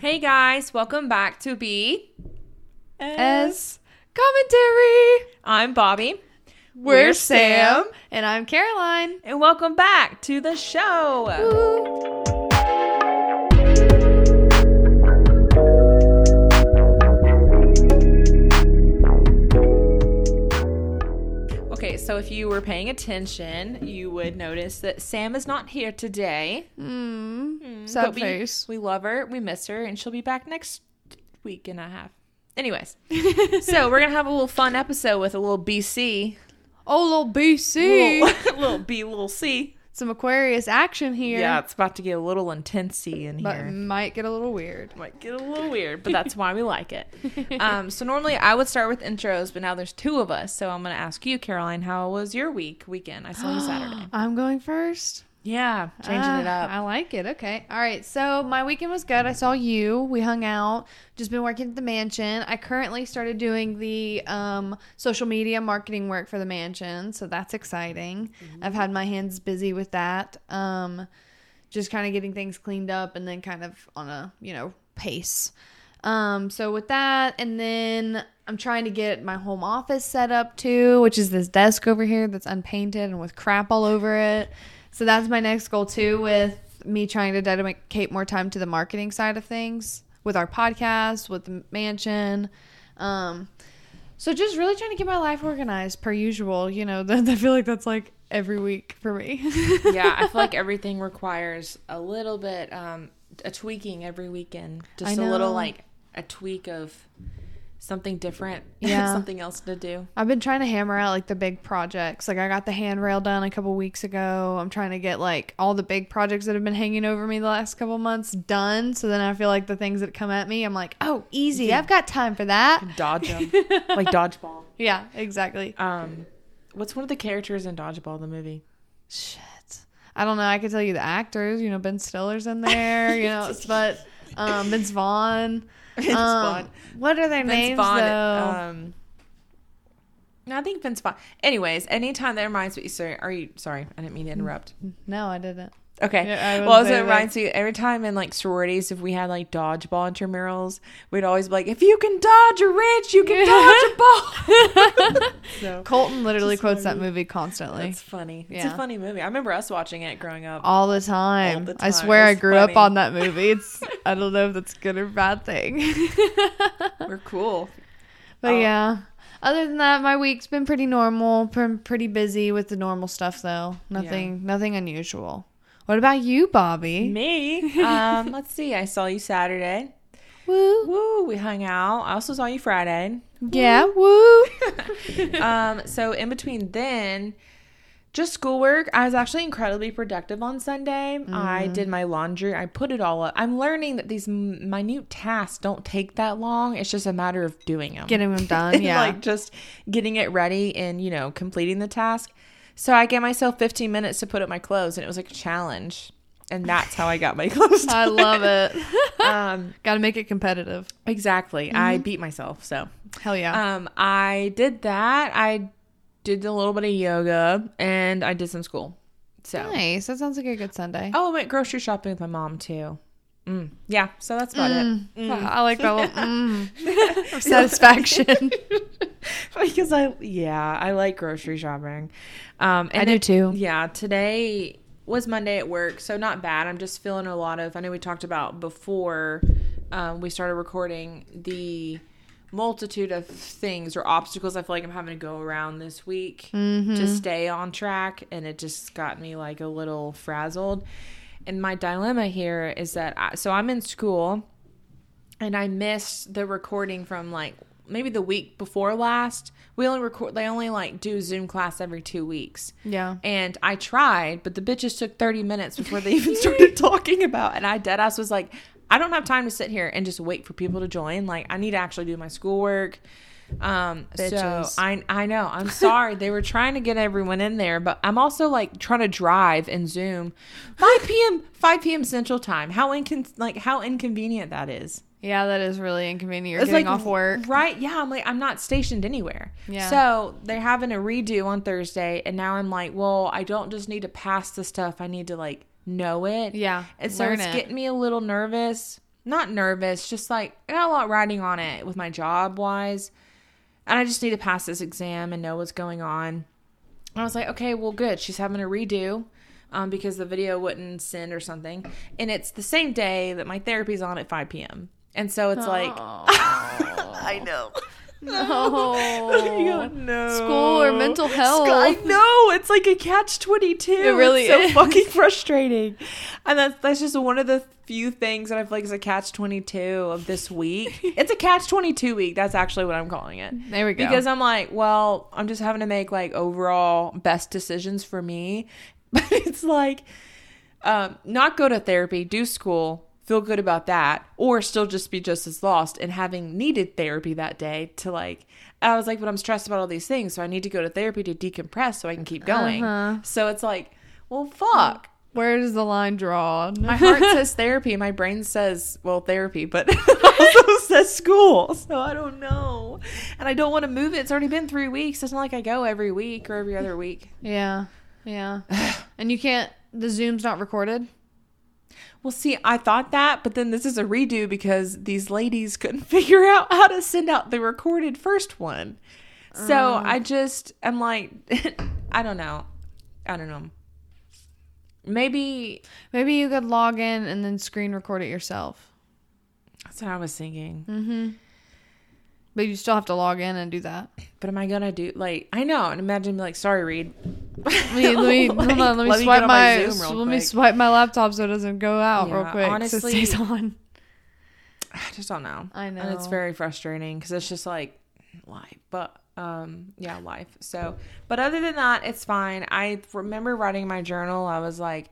Hey guys, welcome back to B. as commentary. I'm Bobby. We're, Sam. and I'm Caroline. And welcome back to the show. So if you were paying attention, you would notice that Sam is not here today. Mm. But Sad we, face. we love her, we miss her, and she'll be back next week and a half. Anyways, so we're gonna have a little fun episode with a little BC, Oh, little BC. little, little B, little C. Some Aquarius action here. Yeah, it's about to get a little intensey in here. But here. might get a little weird. Might get a little weird, but that's why we like it. Um, so normally I would start with intros, but now there's two of us, so I'm gonna ask you, Caroline, how was your week weekend? I saw you Saturday. I'm going first. Yeah, changing it Ah, up. I like it. Okay. All right. So my weekend was good. I saw you. We hung out. Just been working at the mansion. I currently started doing the um, social media marketing work for the mansion. So that's exciting. I've had my hands busy with that. Um, just kind of getting things cleaned up and then kind of on a, you know, pace. Um, so with that, and then I'm trying to get my home office set up too, which is this desk over here that's unpainted and with crap all over it. So that's my next goal too, with me trying to dedicate more time to the marketing side of things with our podcast, with the mansion. Um, so just really trying to get my life organized per usual. You know, I feel like that's like every week for me. yeah, I feel like everything requires a little bit um a tweaking every weekend. Just a little like a tweak of something different. Yeah. something else to do. I've been trying to hammer out like the big projects. Like I got the handrail done a couple weeks ago. I'm trying to get like all the big projects that have been hanging over me the last couple months done. So then I feel like the things that come at me, I'm like, oh, easy. I've got time for that. Dodge them. like dodgeball. Yeah, exactly. Um what's one of the characters in Dodgeball the movie? Shit. I don't know. I could tell you the actors. You know, Ben Stiller's in there. You know, but um, Vince Vaughn. Vince Um, Vaughn. What are their Vince names Vaughn. though? Um, no, I think Vince Vaughn. Anyways, anytime that reminds me. Sorry, are you? Sorry, I didn't mean to interrupt. no, I didn't. Okay. Yeah, I well, also it reminds me every time in like sororities, if we had like dodgeball intramurals, we'd always be like, "If you can dodge a wrench, you can dodge a ball." so Colton literally quotes that movie constantly. It's funny. It's a Yeah. funny movie. I remember us watching it growing up. all the time. All the I swear I grew up on that movie. It's I don't know if that's good or bad thing. We're cool. but Oh. yeah. Other than that, my week's been pretty normal. Been pretty busy with the normal stuff though. Nothing nothing unusual. What about you, Bobby? Me. Um, let's see. I saw you Saturday. Woo. Woo! We hung out. I also saw you Friday. Yeah, woo. um, so in between then, just schoolwork. I was actually incredibly productive on Sunday. I Mm-hmm. did my laundry. I put it all up. I'm learning that these minute tasks don't take that long. It's just a matter of doing them. Getting them done, yeah. like just getting it ready and you know completing the task. So I gave myself 15 minutes to put up my clothes, and it was like a challenge. And that's how I got my clothes. I love it. um, Got to make it competitive. exactly. I Mm-hmm. beat myself. So Hell yeah. um, I did that. I did a little bit of yoga and I did some school. So, nice. That sounds like a good Sunday. oh, I went grocery shopping with my mom too. Mm. Yeah, so that's about Mm. it. I like that little mm, of satisfaction. because I, yeah, I like grocery shopping. Um, and I do too. Yeah, today was Monday at work, so not bad. I'm just feeling a lot of. I know we talked about before um, we started recording the multitude of things or obstacles I feel like I'm having to go around this week Mm-hmm. to stay on track, and it just got me like a little frazzled. And my dilemma here is that I, so I'm in school, and I missed the recording from like maybe the week before last. We only record. They only like do Zoom class every two weeks. Yeah. And I tried, but the bitches took 30 minutes before they even started talking about. And I deadass was like, I don't have time to sit here and just wait for people to join. Like, I need to actually do my schoolwork. Um, Bitches. so I I know I'm sorry they were trying to get everyone in there, but I'm also like trying to drive and Zoom 5 p.m. 5 p.m. Central Time. How incon like how inconvenient that is. Yeah, that is really inconvenient. You're It's getting like off work. right? Yeah, I'm like I'm not stationed anywhere. Yeah. So they're having a redo on Thursday, and now I'm like, well, I don't just need to pass the stuff. I need to like know it. Yeah, And so it's it. getting me a little nervous. not nervous, just like I got a lot riding on it with my job wise. And I just need to pass this exam and know what's going on. And I was like, okay, well, good. She's having a redo um, because the video wouldn't send or something. And it's the same day that my therapy's on at 5 p.m. And so it's like, I know. No. no. School or mental health. I know it's like a catch twenty two. It really it's so is. fucking frustrating, and that's that's just one of the few things that I feel like is a catch twenty two of this week. it's a catch twenty two week. That's actually what I'm calling it. There we go. Because I'm like, well, I'm just having to make like overall best decisions for me, but it's like, um, not go to therapy, do school, feel good about that, or still just be just as lost and having needed therapy that day to like. I was like, but I'm stressed about all these things, so I need to go to therapy to decompress so I can keep going. Uh-huh. So it's like, well, fuck. Where does the line draw? My heart says therapy, my brain says, well, therapy, but also says school. So I don't know. And I don't want to move it. It's already been three weeks. It's not like I go every week or every other week. Yeah. Yeah. and you can't the Zoom's not recorded? Well, see, I thought that, but then this is a redo because these ladies couldn't figure out how to send out the recorded first one. So I just, I'm like, I don't know. I don't know. Maybe Maybe you could log in and then screen record it yourself. that's what I was thinking. Mm-hmm. But you still have to log in and do that. But am I gonna do like I know and imagine like, sorry, Reed. Let me, let me, Like, on, let me get swipe my, real let me swipe my laptop so it doesn't go out real Yeah, quick. so honestly- it stays on. I just don't know. I know, And it's very frustrating because it's just like life. But um yeah, life. So but other than that, it's fine. I remember writing my journal, I was like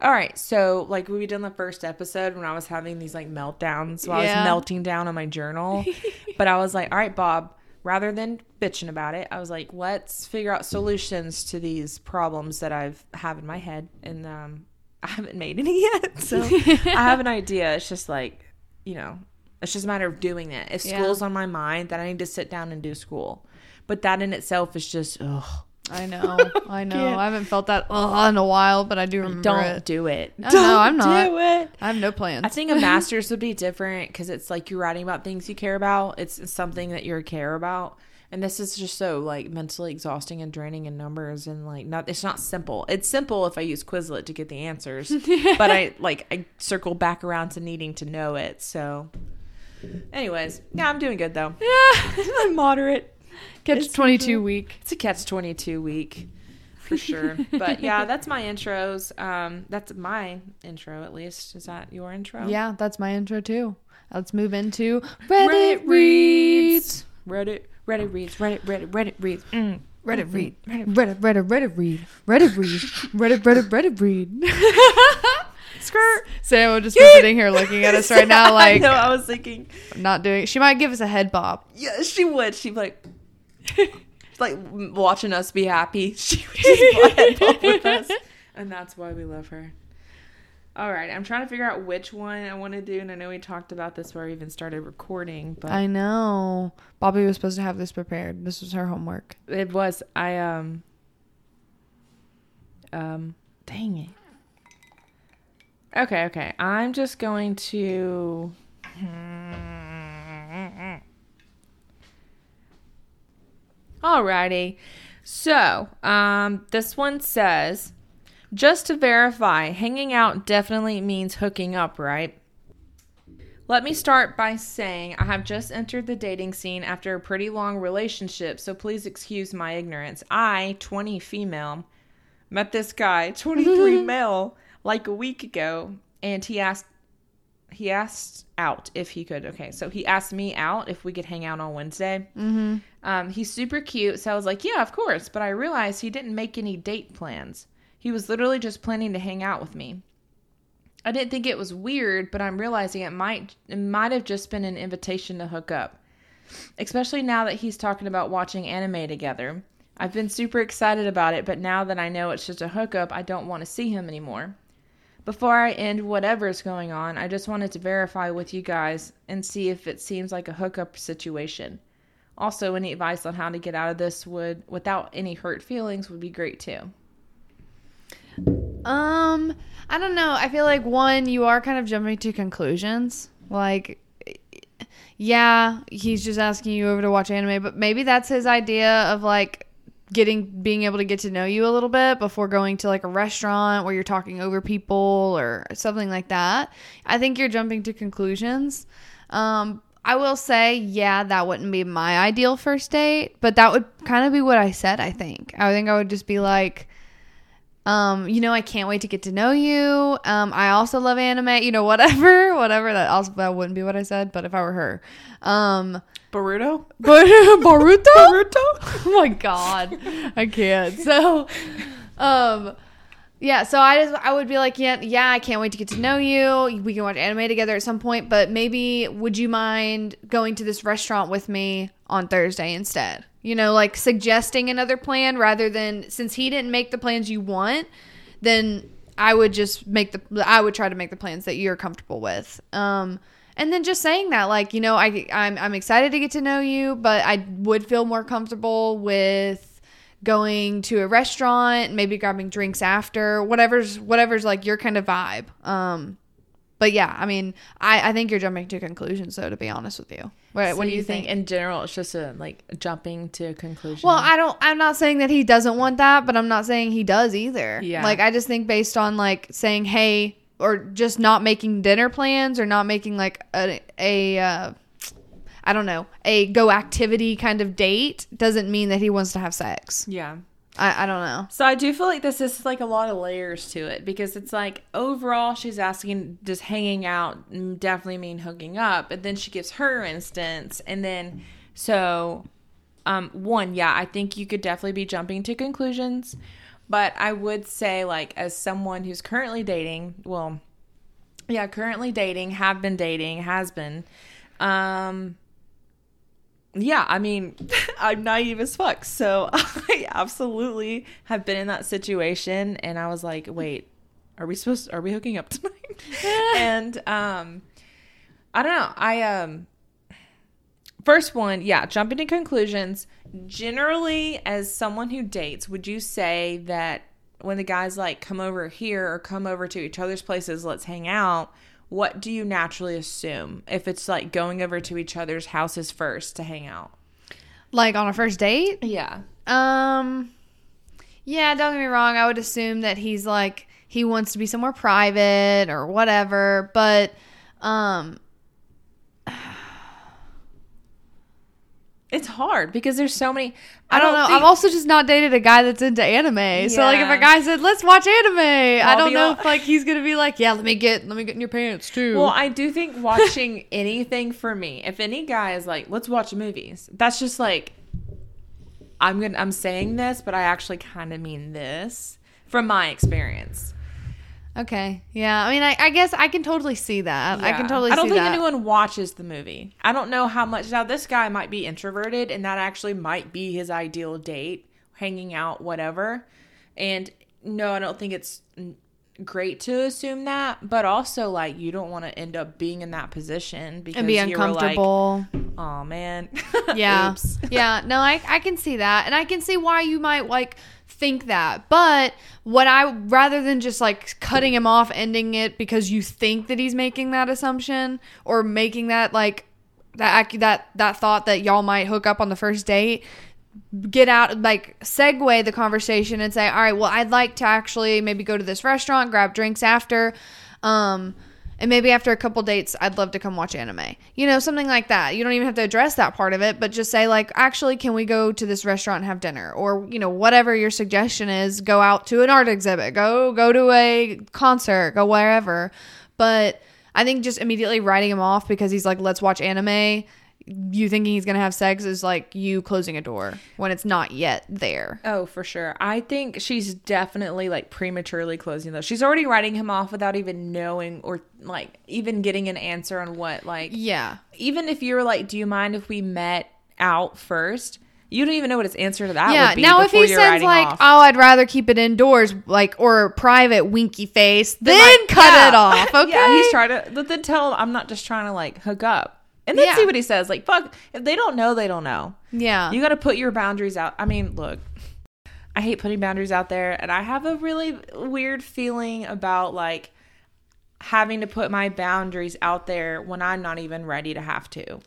all right, so like we did in the first episode when I was having these like meltdowns, so I was melting down on my journal. but I was like, all right, Bob, rather than bitching about it, I was like, let's figure out solutions to these problems that I've have in my head, and um, I haven't made any yet. So I have an idea. It's just like, you know, it's just a matter of doing it. If Yeah. school's on my mind, then I need to sit down and do school. But that in itself is just, ugh, I know. I know. I haven't felt that uh, in a while, but I do remember don't it. do it. I know, I'm Don't not. do it. I have no plans. I think a master's would be different because it's like you're writing about things you care about. It's something that you care about. And this is just so like mentally exhausting and draining in numbers and like not it's not simple. It's simple if I use Quizlet to get the answers. but I like I circle back around to needing to know it. So anyways, yeah, I'm doing good though. yeah. I'm moderate. Catch It's 22 usual. week. It's a catch 22 week for sure. but yeah, that's my intros. Um that's my intro at least. Is that your intro? Yeah, that's my intro too. Let's move into Reddit, reads. Reddit, Reddit reads, Reddit, Reddit, Reddit reads. Mm. Reddit read. Reddit. Reddit, Reddit, Reddit read. Reddit read. Reddit, Reddit, Reddit read. Skirt. Sam will just be sitting here looking at us right now, like no, I was thinking, not doing. She might give us a head bob. yeah, she would. She'd be like, like watching us be happy. She would just head bop with us, and that's why we love her. All right, I'm trying to figure out which one I want to do, and I know we talked about this before we even started recording, but I know. Bobby was supposed to have this prepared. This was her homework. it was I um um dang it. Okay, okay. I'm just going to Alrighty. So, um this one says just to verify, hanging out definitely means hooking up, right? Let me start by saying I have just entered the dating scene after a pretty long relationship, so please excuse my ignorance. I, 20 female, met this guy, 23 male, like a week ago, and he asked he asked out if he could. Okay, so he asked me out if we could hang out on Wednesday. Mm-hmm. Um, he's super cute, so I was like, yeah, of course. But I realized he didn't make any date plans. He was literally just planning to hang out with me. I didn't think it was weird, but I'm realizing it might it might have just been an invitation to hook up. Especially now that he's talking about watching anime together. I've been super excited about it, but now that I know it's just a hookup, I don't want to see him anymore. Before I end whatever's going on, I just wanted to verify with you guys and see if it seems like a hookup situation. Also, any advice on how to get out of this would without any hurt feelings would be great too. Um, I don't know. I feel like one, you are kind of jumping to conclusions. Like, yeah, he's just asking you over to watch anime, but maybe that's his idea of like getting being able to get to know you a little bit before going to like a restaurant where you're talking over people or something like that. I think you're jumping to conclusions. Um, I will say, yeah, that wouldn't be my ideal first date, but that would kind of be what I said, I think. I think I would just be like, um, you know, I can't wait to get to know you. Um, I also love anime, you know, whatever, whatever. That also that wouldn't be what I said, but if I were her, um, Boruto? but Boruto, Boruto? oh my god, I can't. So, um, yeah. So I just I would be like, yeah, yeah, I can't wait to get to know you. We can watch anime together at some point, but maybe would you mind going to this restaurant with me on Thursday instead? You know, like suggesting another plan rather than since he didn't make the plans you want, then I would just make the I would try to make the plans that you're comfortable with. Um and then just saying that like, you know, I I'm I'm excited to get to know you, but I would feel more comfortable with going to a restaurant, maybe grabbing drinks after, whatever's whatever's like your kind of vibe. Um but yeah, I mean, I, I think you're jumping to conclusions though, to be honest with you. What, So what do you think? In general, it's just a like jumping to a conclusion. Well, I don't. I'm not saying that he doesn't want that, but I'm not saying he does either. Yeah. Like I just think based on like saying hey or just not making dinner plans or not making like a a uh, I don't know a go activity kind of date doesn't mean that he wants to have sex. yeah. I, I don't know. So I do feel like this is like a lot of layers to it because it's like overall she's asking does hanging out definitely mean hooking up, and then she gives her instance, and then so um one yeah I think you could definitely be jumping to conclusions, but I would say like as someone who's currently dating, well, yeah, currently dating, have been dating, has been, um yeah, I mean, I'm naive as fuck. So I absolutely have been in that situation and I was like, wait, are we supposed are we hooking up tonight? and um I don't know. I um first one, yeah, jumping to conclusions. Generally, as someone who dates, would you say that when the guys like come over here or come over to each other's places, let's hang out, what do you naturally assume if it's like going over to each other's houses first to hang out? Like on a first date. Yeah. Um, yeah, don't get me wrong. I would assume that he's like he wants to be somewhere private or whatever, but um, It's hard because there's so many. I don't, know. think- I've also just not dated a guy that's into anime. So like if a guy said, "Let's watch anime," I I'll don't know all- if like he's gonna be like, "Yeah, let me get let me get in your pants too." Well, I do think watching anything for me, if any guy is like, let's watch movies, that's just like, I'm gonna, I'm saying this, but I actually kind of mean this from my experience. Okay, yeah. I mean, I, I guess I can totally see that. I can Yeah. totally. I don't think that. anyone watches the movie. I don't know how much. Now, this guy might be introverted, and that actually might be his ideal date, hanging out, whatever. And no, I don't think it's great to assume that. But also, like, you don't want to end up being in that position because and be you were uncomfortable. Like, oh man. Yeah. Oops. yeah. No, I, I can see that. And I can see why you might like think that. But what I, rather than just like cutting him off, ending it because you think that he's making that assumption or making that like, that, that, that thought that y'all might hook up on the first date, get out, like segue the conversation and say, all right, well, I'd like to actually maybe go to this restaurant, grab drinks after. Um, and maybe after a couple dates, I'd love to come watch anime. You know, something like that. You don't even have to address that part of it, but just say, like, actually, can we go to this restaurant and have dinner? Or, you know, whatever your suggestion is, go out to an art exhibit, go go to a concert, go wherever. But I think just immediately writing him off because he's like, let's watch anime, you thinking he's gonna have sex is like you closing a door when it's not yet there. Oh, for sure. I think she's definitely like prematurely closing those. She's already writing him off without even knowing or like even getting an answer on what like Yeah. even if you're like, do you mind if we met out first? You don't even know what his answer to that yeah. would be. Now, if he says like, off. "Oh, I'd rather keep it indoors," like or private winky face, then, like, cut yeah. it off. Okay. yeah, he's trying to. But then tell him I'm not just trying to like hook up, and then Yeah. see what he says. Like, fuck, if they don't know, they don't know. yeah. You got to put your boundaries out. I mean, look, I hate putting boundaries out there, and I have a really weird feeling about like having to put my boundaries out there when I'm not even ready to have to.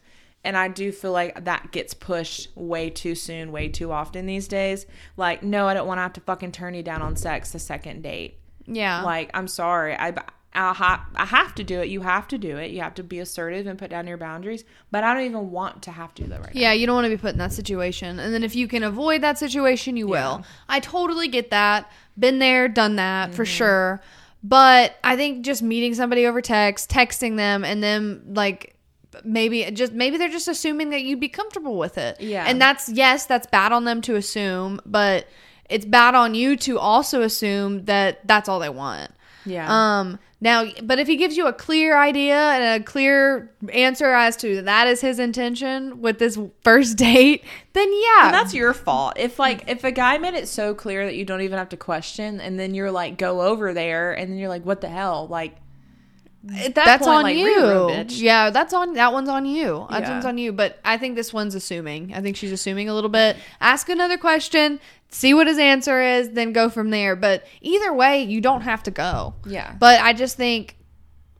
And I do feel like that gets pushed way too soon, way too often these days. Like, no, I don't want to have to fucking turn you down on sex the second date. Yeah. Like, I'm sorry. I, I, ha- I have to do it. You have to do it. You have to be assertive and put down your boundaries. But I don't even want to have to do that right Yeah, you don't want to be put in that situation. And then if you can avoid that situation, you will. I totally get that. Been there, done that for sure. But I think just meeting somebody over text, texting them, and then like maybe just maybe they're just assuming that you'd be comfortable with it. Yeah. And that's yes, that's bad on them to assume, but it's bad on you to also assume that that's all they want. Yeah. Um now but if he gives you a clear idea and a clear answer as to that is his intention with this first date, then yeah. And that's your fault. If like if a guy made it so clear that you don't even have to question, and then you're like go over there, and then you're like, what the hell? Like at that that's point, on like, you. Yeah, that's on that one's on you. That Yeah. one's on you. But I think this one's assuming. I think she's assuming a little bit. Ask another question, see what his answer is, then go from there. But either way, you don't have to go. Yeah. But I just think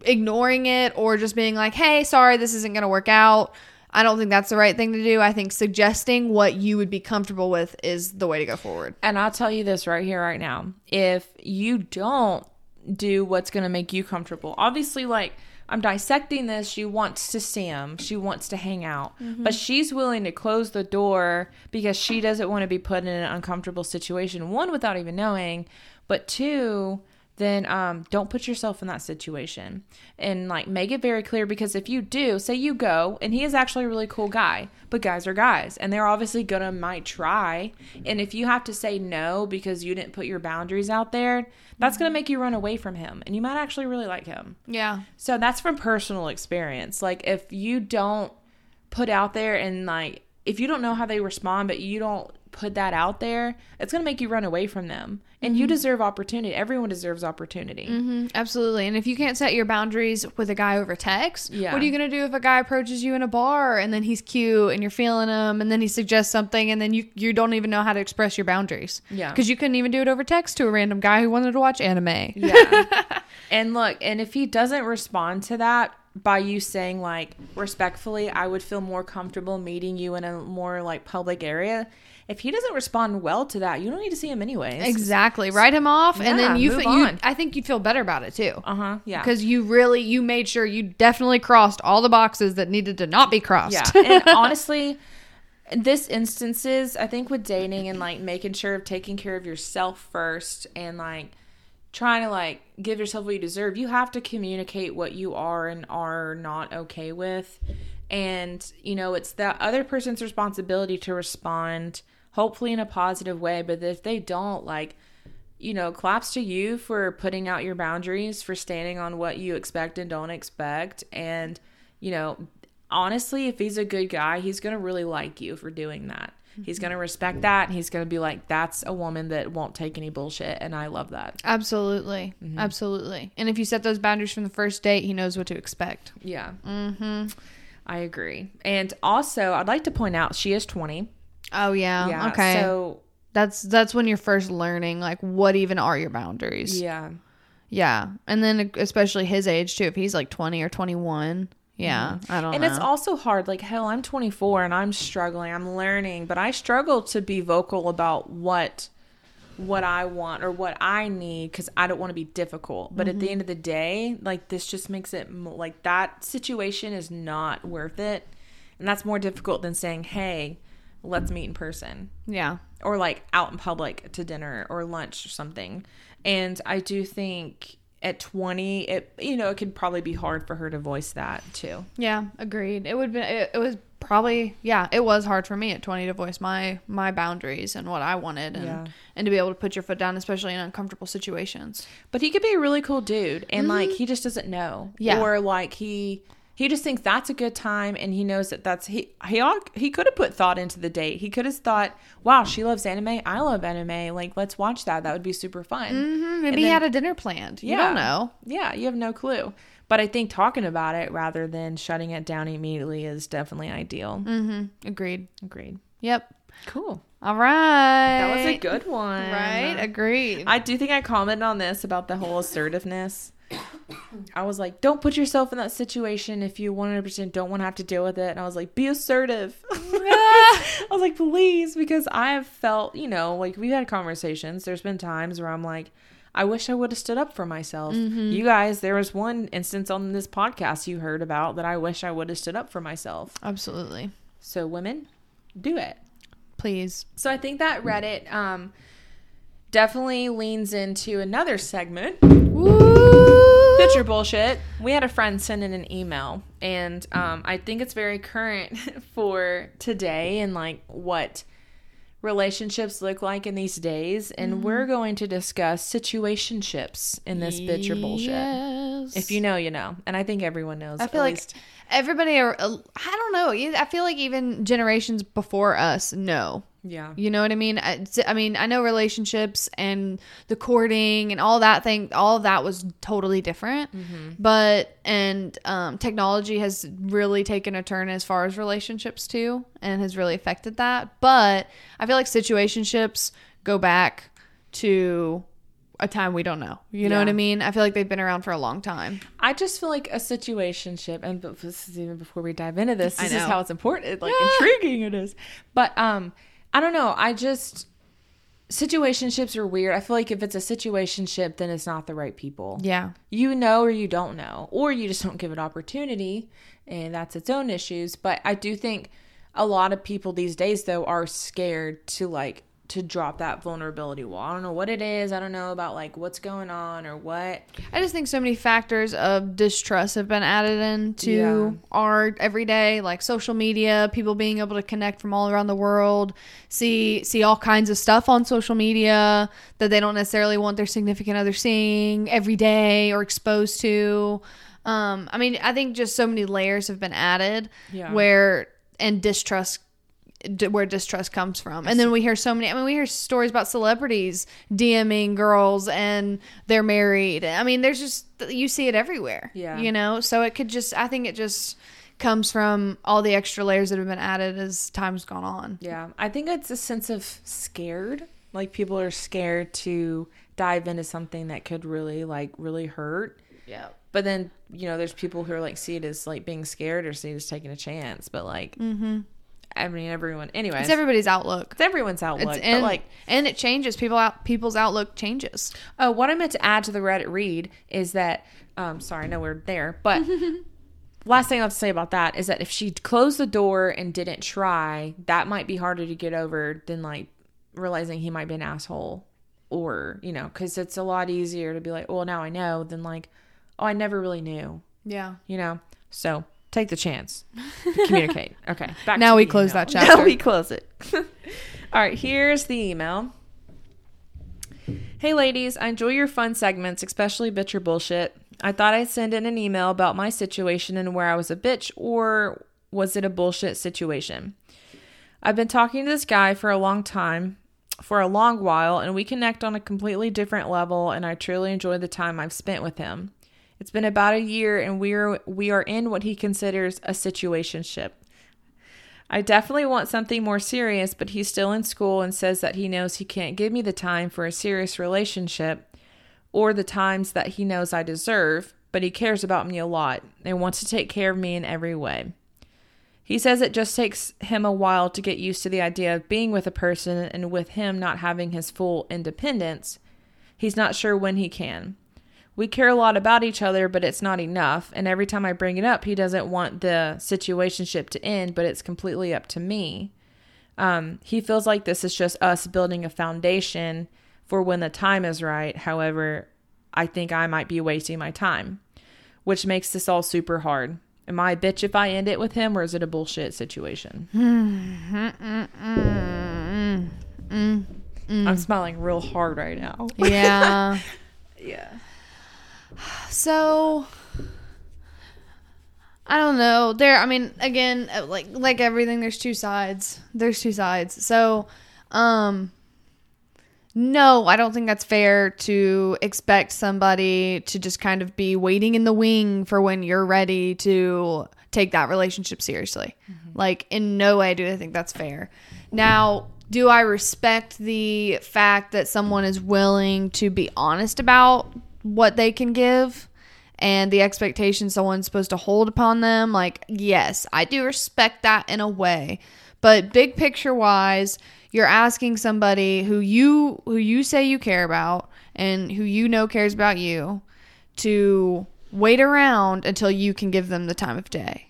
ignoring it or just being like, "Hey, sorry, this isn't going to work out." I don't think that's the right thing to do. I think suggesting what you would be comfortable with is the way to go forward. And I'll tell you this right here, right now. If you don't do what's going to make you comfortable, obviously, like I'm dissecting this, she wants to see him, she wants to hang out, mm-hmm. but she's willing to close the door because she doesn't want to be put in an uncomfortable situation. One, without even knowing, but two, then um, don't put yourself in that situation and like make it very clear because if you do say you go and he is actually a really cool guy but guys are guys and they're obviously gonna might try and if you have to say no because you didn't put your boundaries out there that's gonna make you run away from him and you might actually really like him Yeah. so that's from personal experience. Like if you don't put out there and like if you don't know how they respond but you don't put that out there, it's going to make you run away from them. And you deserve opportunity. Everyone deserves opportunity. hmm absolutely. And if you can't set your boundaries with a guy over text, Yeah. what are you going to do if a guy approaches you in a bar and then he's cute and you're feeling him and then he suggests something and then you, you don't even know how to express your boundaries? Yeah. Because you couldn't even do it over text to a random guy who wanted to watch anime. Yeah. and look, and if he doesn't respond to that by you saying like respectfully, I would feel more comfortable meeting you in a more like public area. If he doesn't respond well to that, you don't need to see him anyways. Exactly. Write him off and then you, move fe- you. I think you'd feel better about it too. Uh huh. Yeah. Because you really you made sure you definitely crossed all the boxes that needed to not be crossed. Yeah. And honestly, this instances, I think with dating and like making sure of taking care of yourself first and like trying to like give yourself what you deserve, you have to communicate what you are and are not okay with. And, you know, it's the other person's responsibility to respond, hopefully in a positive way. But if they don't, like, you know, claps to you for putting out your boundaries, for standing on what you expect and don't expect. And, you know, honestly, if he's a good guy, he's going to really like you for doing that. He's going to respect that. And he's going to be like, that's a woman that won't take any bullshit. And I love that. Absolutely. Mm-hmm. Absolutely. And if you set those boundaries from the first date, he knows what to expect. Yeah. Mm-hmm. I agree. And also, I'd like to point out she is 20. Oh yeah. Yeah. okay. So, that's that's when you're first learning like what even are your boundaries. yeah. Yeah. And then especially his age too. If he's like 20 or 21. Yeah. Mm-hmm. I don't And know. it's also hard. Like, hell, I'm 24 and I'm struggling. I'm learning, but I struggle to be vocal about what what I want or what I need because I don't want to be difficult. But at the mm-hmm. end of the day, like this just makes it like that situation is not worth it, and that's more difficult than saying, "Hey, let's meet in person." yeah. or like out in public to dinner or lunch or something. And I do think at 20, it you know, it could probably be hard for her to voice that too. Yeah, agreed. It would be it, it was probably yeah, it was hard for me at 20 to voice my my boundaries and what I wanted and Yeah. and to be able to put your foot down especially in uncomfortable situations. But he could be a really cool dude and like mm-hmm. he just doesn't know. Yeah. Or like he he just thinks that's a good time and he knows that that's he he he could have put thought into the date. He could have thought, "Wow, she loves anime. I love anime. Like let's watch that. That would be super fun." Mhm, Maybe And he had a dinner planned. You Yeah. don't know. Yeah, you have no clue. But I think talking about it rather than shutting it down immediately is definitely ideal. Mhm. Agreed. Agreed. Yep. Cool. All right. That was a good one. Right? Agreed. I do think I commented on this about the whole assertiveness. I was like, don't put yourself in that situation if you 100% don't want to have to deal with it. And I was like, be assertive. I was like, please, because I have felt, you know, like we've had conversations. There's been times where I'm like, I wish I would have stood up for myself. You guys, there was one instance on this podcast you heard about that I wish I would have stood up for myself. Absolutely. So, women, do it. Please. So I think that Reddit um, definitely leans into another segment. Woo! Bitch or bullshit. We had a friend send in an email, and um, I think it's very current for today and like what relationships look like in these days. And we're going to discuss situationships in this bitch or bullshit. Yes. If you know, you know. And I think everyone knows. I feel at like least. everybody are, uh, I don't know. I feel like even generations before us know. Yeah. You know what I mean? I, I mean, I know relationships and the courting and all that thing, all of that was totally different. But, and um, technology has really taken a turn as far as relationships too and has really affected that. But I feel like situationships go back to a time we don't know. You know what I mean? I feel like they've been around for a long time. I just feel like a situationship, and this is even before we dive into this. This is how it's important, like intriguing it is. But um, I don't know. I just situationships are weird. I feel like if it's a situationship, then it's not the right people. Yeah. You know, or you don't know, or you just don't give it opportunity, and that's its own issues. But I do think a lot of people these days, though, are scared to like to drop that vulnerability wall. I don't know what it is. I don't know about like what's going on or what. I just think so many factors of distrust have been added into Yeah. our everyday, like social media, people being able to connect from all around the world, see see all kinds of stuff on social media that they don't necessarily want their significant other seeing every day or exposed to. Um, I mean, I think just so many layers have been added Yeah. where and distrust d- where distrust comes from. And then we hear so many I mean we hear stories about celebrities DMing girls and they're married. I mean there's just you see it everywhere. Yeah. You know, so it could just I think it just comes from all the extra layers that have been added as time's gone on. Yeah, I think it's a sense of scared. Like people are scared to dive into something that could really like really hurt. Yeah. But then you know, there's people who are like see it as like being scared or see it as taking a chance. But like, mm-hmm. I mean, everyone. Anyway, It's everybody's outlook. it's everyone's outlook. It's and but like, and it changes. People out people's outlook changes. oh, what I meant to add to the Reddit read is that. Um, sorry, no, we're there. But last thing I have to say about that is that if she closed the door and didn't try, that might be harder to get over than like realizing he might be an asshole, or you know, because it's a lot easier to be like, well, now I know, than like, oh, I never really knew, Yeah. you know. So take the chance, communicate. Okay, back Now we close email. that chapter. Now we close it. All right, here's the email. Hey ladies, I enjoy your fun segments, especially bitch or bullshit. I thought I'd send in an email about my situation and where I was a bitch or was it a bullshit situation. I've been talking to this guy for a long time, for a long while, and we connect on a completely different level and I truly enjoy the time I've spent with him. It's been about a year and we're we are in what he considers a situationship. I definitely want something more serious, but he's still in school and says that he knows he can't give me the time for a serious relationship or the times that he knows I deserve, but he cares about me a lot and wants to take care of me in every way. He says it just takes him a while to get used to the idea of being with a person and with him not having his full independence. He's not sure when he can. We care a lot about each other, but it's not enough. And every time I bring it up, he doesn't want the situationship to end, but it's completely up to me. Um, he feels like this is just us building a foundation for when the time is right. However, I think I might be wasting my time, which makes this all super hard. Am I a bitch if I end it with him, or is it a bullshit situation? Mm-hmm. Mm-hmm. Mm-hmm. I'm smiling real hard right now. Yeah. Yeah. So I don't know. There I mean again uh, like like everything there's two sides. There's two sides. So um no, I don't think that's fair to expect somebody to just kind of be waiting in the wing for when you're ready to take that relationship seriously. Like in no way do I think that's fair. Now, do I respect the fact that someone is willing to be honest about what they can give? and the expectation someone's supposed to hold upon them. Like, yes, I do respect that in a way. But big picture wise, you're asking somebody who you who you say you care about and who you know cares about you to wait around until you can give them the time of day.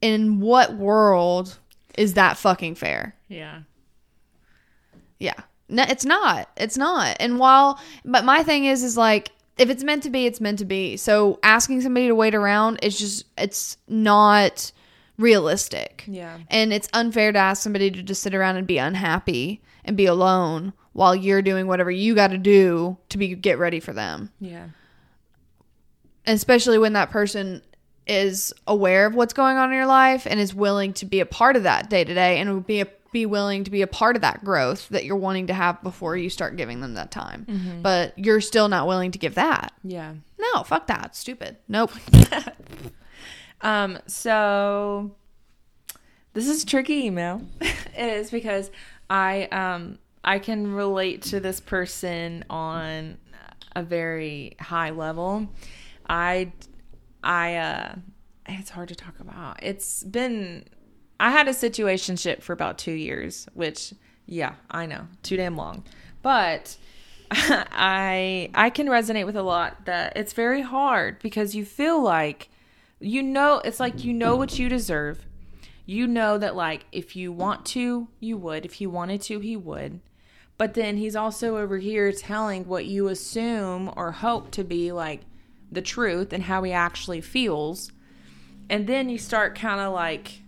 In what world is that fucking fair? Yeah. Yeah. No, it's not. It's not. And while, but my thing is, is like, if it's meant to be, it's meant to be. So asking somebody to wait around is just, it's not realistic. Yeah. And it's unfair to ask somebody to just sit around and be unhappy and be alone while you're doing whatever you got to do to be get ready for them. Yeah. Especially when that person is aware of what's going on in your life and is willing to be a part of that day to day and would be a, be willing to be a part of that growth that you're wanting to have before you start giving them that time. But you're still not willing to give that. Yeah. No, fuck that. Stupid. Nope. Um, so this is a tricky email. it is because I um I can relate to this person on a very high level. I I uh it's hard to talk about. It's been I had a situationship for about 2 years, which yeah, I know, too damn long. But I I can resonate with a lot that it's very hard because you feel like you know it's like you know what you deserve. You know that like if you want to, you would. If he wanted to, he would. But then he's also over here telling what you assume or hope to be like the truth and how he actually feels. And then you start kind of like,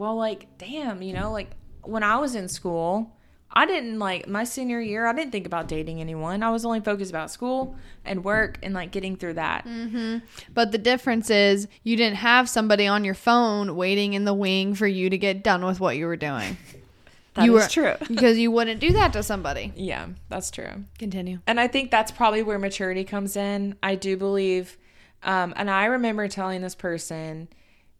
well, like, damn, you know, like when I was in school, I didn't like my senior year, I didn't think about dating anyone. I was only focused about school and work and like getting through that. But the difference is you didn't have somebody on your phone waiting in the wing for you to get done with what you were doing. That you is were true. because you wouldn't do that to somebody. Yeah, that's true. Continue. And I think that's probably where maturity comes in. I do believe, um, and I remember telling this person,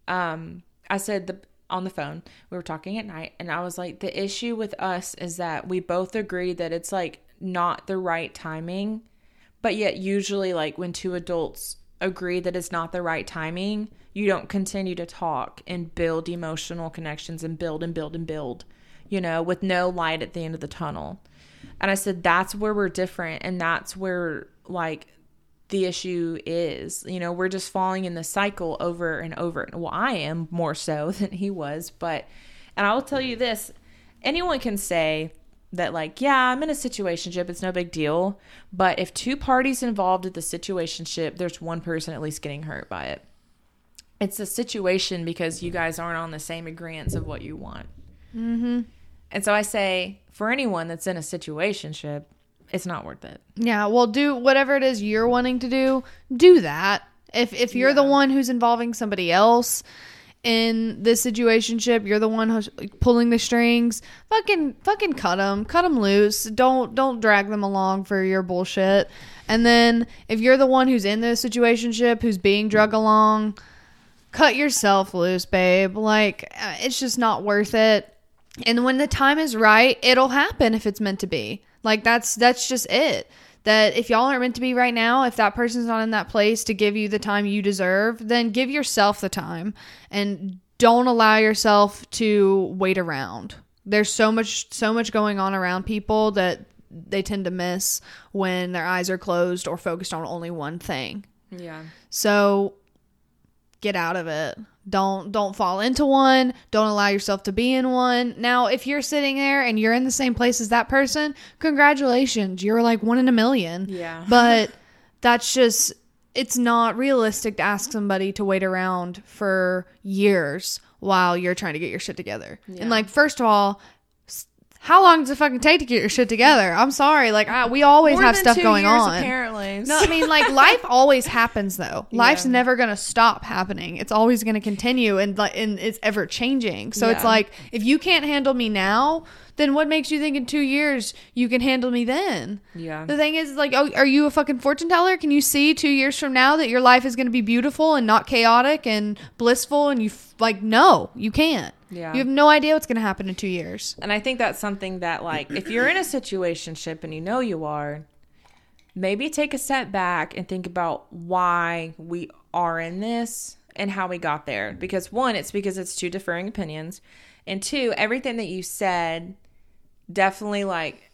um, I said the on the phone, we were talking at night, and I was like, the issue with us is that we both agree that it's like not the right timing, but yet usually like when two adults agree that it's not the right timing, you don't continue to talk and build emotional connections and build and build and build, you know, with no light at the end of the tunnel. And I said, that's where we're different. And that's where, like, the issue is. You know, we're just falling in the cycle over and over. Well, I am more so than he was. But, and I will tell you this anyone can say that, like, yeah, I'm in a situationship. It's no big deal. But if two parties involved in the situationship, there's one person at least getting hurt by it. It's a situation because you guys aren't on the same agreements of what you want. Mm-hmm. And so I say, for anyone that's in a situationship, it's not worth it. Yeah, well, do whatever it is you're wanting to do. Do that. If if you're the one who's involving somebody else in this situationship, you're the one who's pulling the strings. Fucking fucking cut them, cut them loose. Don't don't drag them along for your bullshit. And then if you're the one who's in the situationship, who's being drug along, cut yourself loose, babe. Like uh, it's just not worth it. And when the time is right, it'll happen if it's meant to be. Like that's that's just it. That if y'all aren't meant to be right now, if that person's not in that place to give you the time you deserve, then give yourself the time and don't allow yourself to wait around. There's so much so much going on around people that they tend to miss when their eyes are closed or focused on only one thing. Yeah. So get out of it. Don't don't fall into one. Don't allow yourself to be in one. Now, if you're sitting there and you're in the same place as that person, congratulations. You're like one in a million. Yeah. But that's just it's not realistic to ask somebody to wait around for years while you're trying to get your shit together. Yeah. And like first of all, how long does it fucking take to get your shit together? I'm sorry. Like I, we always More have stuff going years, on. Apparently. No, I mean like life always happens though. Life's Yeah. never gonna stop happening. It's always gonna continue and like and it's ever changing. So it's like if you can't handle me now, then what makes you think in two years you can handle me then? yeah. The thing is, like, oh, are you a fucking fortune teller? Can you see two years from now that your life is going to be beautiful and not chaotic and blissful? And you, f- like, no, you can't. Yeah. You have no idea what's going to happen in two years. And I think that's something that, like, if you're in a situationship and you know you are, maybe take a step back and think about why we are in this and how we got there. Because one, it's because it's two differing opinions. And two, everything that you said definitely like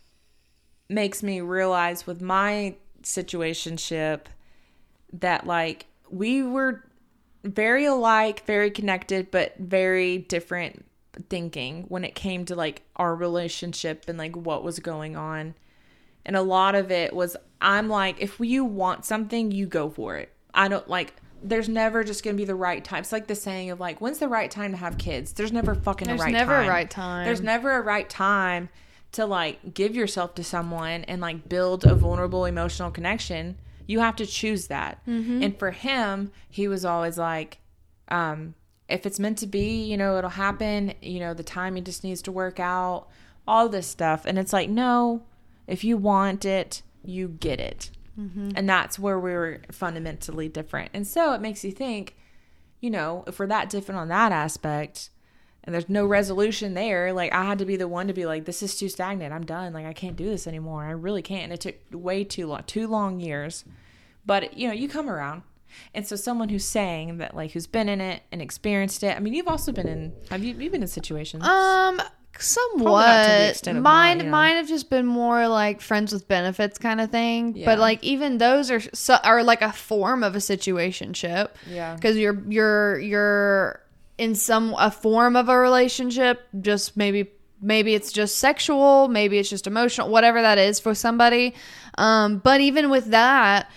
makes me realize with my situationship that like we were very alike, very connected, but very different thinking when it came to like our relationship and like what was going on. And a lot of it was I'm like, if you want something, you go for it. I don't like there's never just gonna be the right time. It's like the saying of like, when's the right time to have kids? There's never fucking There's a right never time. a right time. There's never a right time to like give yourself to someone and like build a vulnerable emotional connection. You have to choose that. Mm-hmm. And for him, he was always like, um, if it's meant to be, you know, it'll happen. You know, the timing just needs to work out, all this stuff. And it's like, no, if you want it, you get it. And that's where we were fundamentally different. And so it makes you think, you know, if we're that different on that aspect and there's no resolution there, like I had to be the one to be like, this is too stagnant. I'm done. Like I can't do this anymore. I really can't. And it took way too long, two long years. But, you know, you come around. And so someone who's saying that like who's been in it and experienced it. I mean, you've also been in have you you've been in situations? Um, not to the somewhat. mine, mine, mine have just been more like friends with benefits kind of thing. Yeah. But like even those are so, are like a form of a situationship. Yeah. because you're you're you're in some a form of a relationship. Just maybe maybe it's just sexual, maybe it's just emotional, whatever that is for somebody. Um, but even with that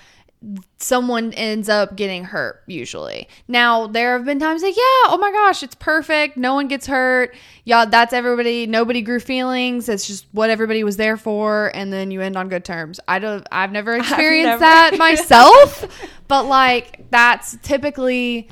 someone ends up getting hurt usually. Now, there have been times like, yeah, oh my gosh, it's perfect. No one gets hurt. Yeah, that's everybody. Nobody grew feelings. It's just what everybody was there for and then you end on good terms. I don't I've never experienced never- that myself, but like that's typically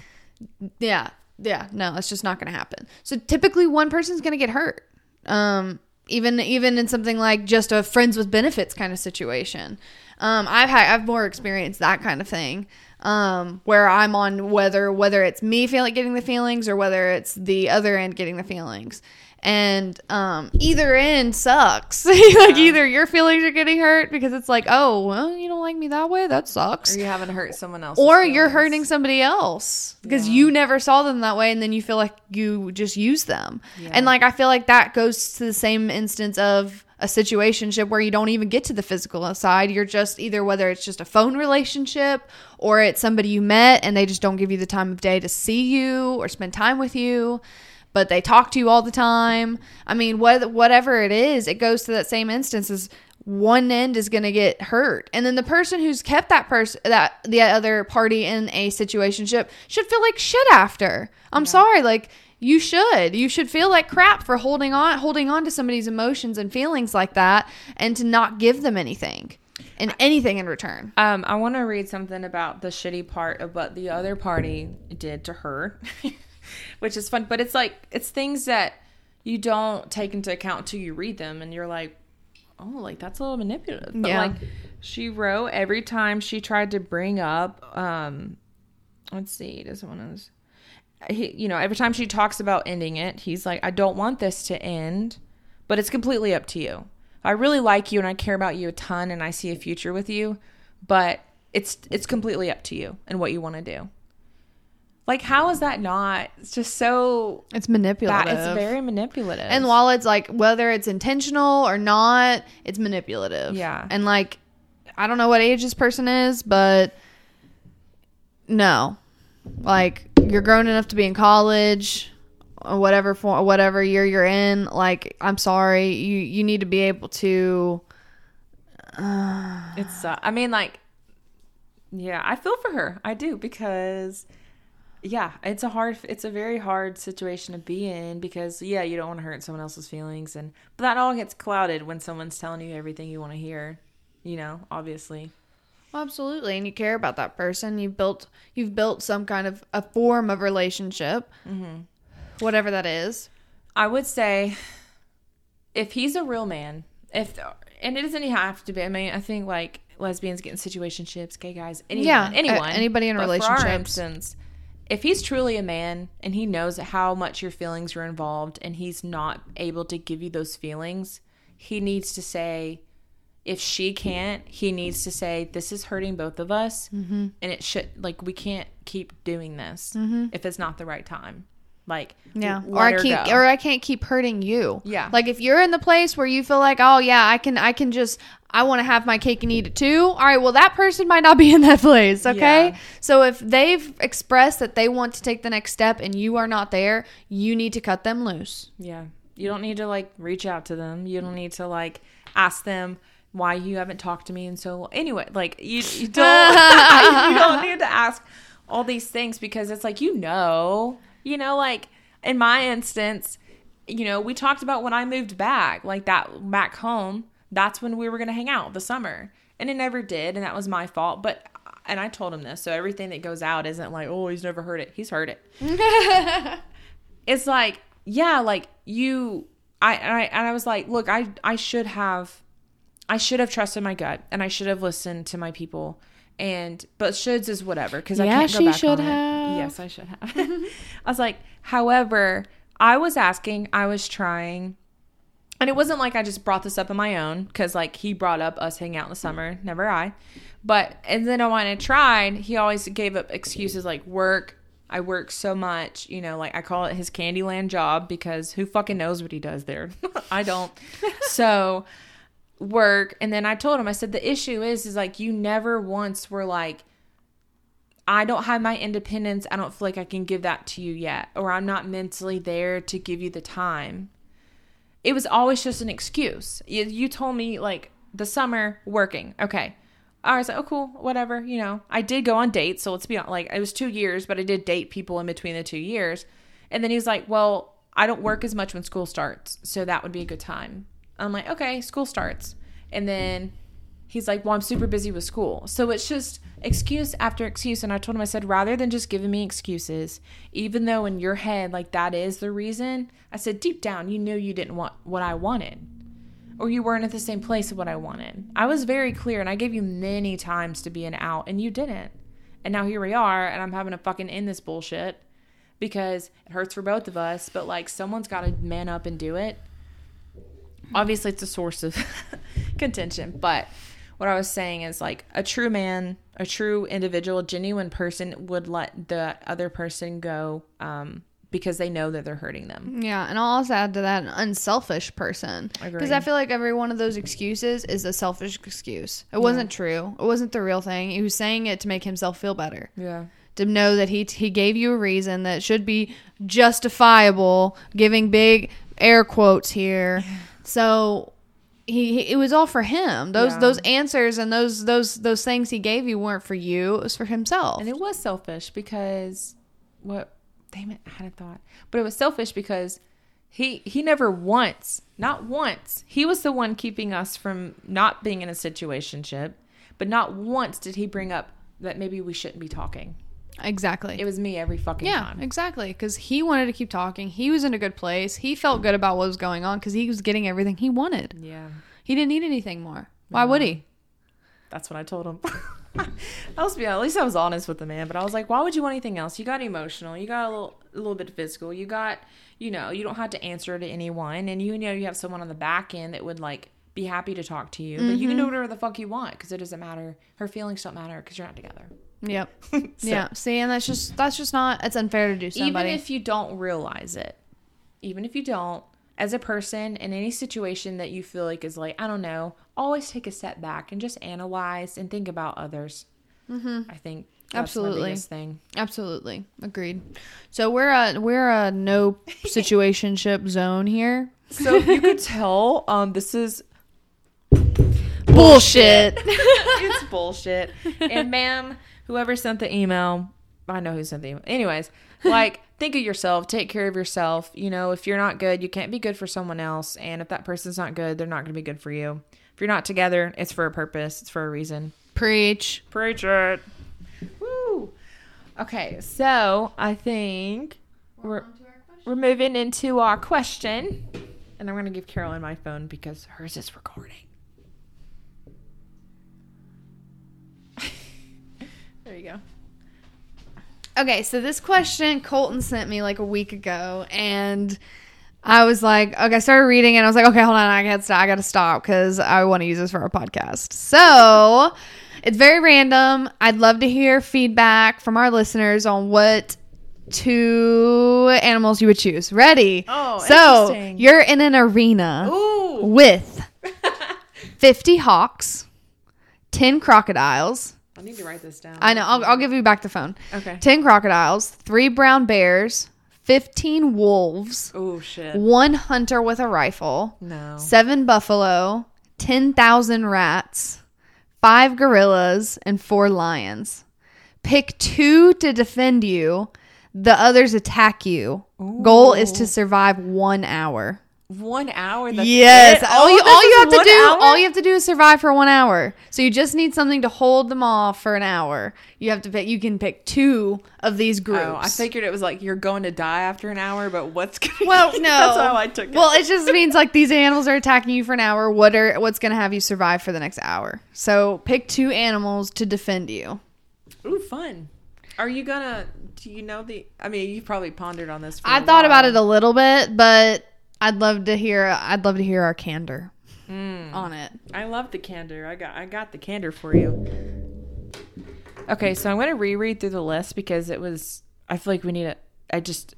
yeah. Yeah, no, it's just not going to happen. So typically one person's going to get hurt. Um even even in something like just a friends with benefits kind of situation. Um, I've had I've more experienced that kind of thing. Um, where I'm on whether whether it's me feeling getting the feelings or whether it's the other end getting the feelings. And um, either end sucks. like either your feelings are getting hurt because it's like, oh, well, you don't like me that way. That sucks or you haven't hurt someone else. or you're hurting somebody else because you never saw them that way and then you feel like you just use them and like i feel like that goes to the same instance of a situationship where you don't even get to the physical side you're just either whether it's just a phone relationship or it's somebody you met and they just don't give you the time of day to see you or spend time with you but they talk to you all the time. I mean what, whatever it is it goes to that same instance as one end is going to get hurt. And then the person who's kept that person that the other party in a situationship should feel like shit after. I'm sorry like you should. You should feel like crap for holding on holding on to somebody's emotions and feelings like that and to not give them anything and anything in return. Um, I want to read something about the shitty part of what the other party did to her, which is fun. But it's like it's things that you don't take into account until you read them, and you're like, oh, like that's a little manipulative. But Yeah. like she wrote every time she tried to bring up, um, let's see, does one of those. He, you know, every time she talks about ending it, he's like, I don't want this to end, but it's completely up to you. I really like you and I care about you a ton and I see a future with you, but it's it's completely up to you and what you want to do. Like how is that not? It's just so it's manipulative that it's very manipulative. And while it's like whether it's intentional or not, it's manipulative. Yeah. And like I don't know what age this person is, but no. Like you're grown enough to be in college or whatever for whatever year you're in, like I'm sorry, you you need to be able to It's, uh, I mean, like, yeah, I feel for her. I do because, yeah, it's a hard, it's a very hard situation to be in because, yeah, you don't want to hurt someone else's feelings, and but that all gets clouded when someone's telling you everything you want to hear. You know, obviously. Absolutely, and you care about that person. You've built you've built some kind of a form of relationship, Mm-hmm. whatever that is. I would say if he's a real man, if and it doesn't have to be. I mean, I think like lesbians get in situationships, gay guys, anyone, Yeah, anyone, a- anybody in But For our relationships. instance, if he's truly a man and he knows how much your feelings are involved, and he's not able to give you those feelings, he needs to say, if she can't, he needs to say, This is hurting both of us. Mm-hmm. And it should, like, we can't keep doing this if it's not the right time. Like, Yeah. Or I keep go. or I can't keep hurting you. Yeah. Like if you're in the place where you feel like, "Oh yeah, I can I can just I want to have my cake and eat it too." All right, well that person might not be in that place, okay? Yeah. So if they've expressed that they want to take the next step and you are not there, you need to cut them loose. Yeah. You don't need to like reach out to them. You don't need to like ask them why you haven't talked to me and so anyway, like you, you don't you don't need to ask all these things because it's like you know, you know like in my instance, you know, we talked about when I moved back, like that back home, that's when we were going to hang out the summer. And it never did, and that was my fault, but and I told him this, so everything that goes out isn't like, "Oh, he's never heard it." He's heard it it's like yeah like you I, and I and I was like look I I should have I should have trusted my gut and I should have listened to my people and but shoulds is whatever because I can't go she back should on it. have. yes I should have I was like however I was asking I was trying and it wasn't like I just brought this up on my own because like he brought up us hanging out in the summer, never I. But and then when I tried, he always gave up excuses like work. I work so much, you know, like I call it his Candyland job because who fucking knows what he does there? I don't. so work, and then I told him I said the issue is is like you never once were like I don't have my independence. I don't feel like I can give that to you yet, or I'm not mentally there to give you the time it was always just an excuse. You, you told me like the summer working. Okay. I was like, oh, cool, whatever. You know, I did go on dates. So let's be honest, like, it was two years, but I did date people in between the two years. And then he's like, well, I don't work as much when school starts. So that would be a good time. I'm like, okay, school starts. And then he's like, well, I'm super busy with school. So it's just excuse after excuse. And I told him, I said, rather than just giving me excuses, even though in your head, like that is the reason, I said, deep down, you knew you didn't want what I wanted. Or you weren't at the same place of what I wanted. I was very clear and I gave you many times to be an out and you didn't. And now here we are and I'm having to fucking end this bullshit because it hurts for both of us, but like someone's got to man up and do it. Obviously, it's a source of contention, but what I was saying is like a true man, a true individual, genuine person would let the other person go um, because they know that they're hurting them. Yeah, and I'll also add to that an unselfish person. Because I feel like every one of those excuses is a selfish excuse. It wasn't true. It wasn't the real thing. He was saying it to make himself feel better. Yeah. To know that he he gave you a reason that should be justifiable, giving big air quotes here. So he, he- it was all for him. Those Yeah. those answers and those those those things he gave you weren't for you. It was for himself. And it was selfish because what damn it, I had a thought. But it was selfish because he he never once, not once, he was the one keeping us from not being in a situationship, but not once did he bring up that maybe we shouldn't be talking. Exactly. It was me every fucking Yeah, time. exactly. Because he wanted to keep talking. He was in a good place. He felt good about what was going on because he was getting everything he wanted. Yeah. He didn't need anything more. Why would he? That's what I told him. I was be at least I was honest with the man, but I was like, why would you want anything else? You got emotional, you got a little a little bit physical, you got you know, you don't have to answer to anyone, and you know you have someone on the back end that would like be happy to talk to you, but you can do mm-hmm. whatever the fuck you want because it doesn't matter. Her feelings don't matter because you're not together. Yep. So, yeah. See, and that's just that's just not. It's unfair to do somebody. Even if you don't realize it, even if you don't, as a person in any situation that you feel like is like, I don't know, always take a step back and just analyze and think about others. Mm-hmm. I think that's Absolutely. thing. Absolutely agreed. So we're a we're a no situationship zone here. So if you could tell, um, this is Bullshit. it's bullshit. And ma'am, whoever sent the email, I know who sent the email. Anyways, like think of yourself, take care of yourself. You know, if you're not good, you can't be good for someone else. And if that person's not good, they're not gonna be good for you. If you're not together, it's for a purpose, it's for a reason. Preach. Preach it. Woo. Okay, so I think we're we're moving into our question. And I'm gonna give Carolyn my phone because hers is recording. You go. Okay, so this question Colton sent me like a week ago, and I was like, okay, I started reading and I was like, okay, hold on, I got to stop. I got to stop because I want to use this for our podcast. So it's very random. I'd love to hear feedback from our listeners on what two animals you would choose. Ready? Oh, so interesting. you're in an arena Ooh. with 50 hawks, 10 crocodiles. I need to write this down. I know. I'll, I'll give you back the phone. Okay. 10 crocodiles, three brown bears, 15 wolves, Oh shit. one hunter with a rifle, No. seven buffalo, 10,000 rats, five gorillas, and four lions. Pick two to defend you, the others attack you. Goal is to survive one hour. One hour. That's Yes, all Oh, you all you have to do hour? all you have to do is survive for one hour. So you just need something to hold them off for an hour. You have to pick. You can pick two of these groups. Oh, I figured it was like you're going to die after an hour, but what's going Well, no. That's how I took it. Well, it just means like these animals are attacking you for an hour. What are what's going to have you survive for the next hour? So pick two animals to defend you. Ooh, fun. Are you gonna? Do you know the? I mean, you probably pondered on this. For I thought about it a little bit, but I'd love to hear. I'd love to hear our candor Mm. on it. I love the candor. I got I got the candor for you. Okay, so I'm gonna reread through the list because it was. I feel like we need it. I just.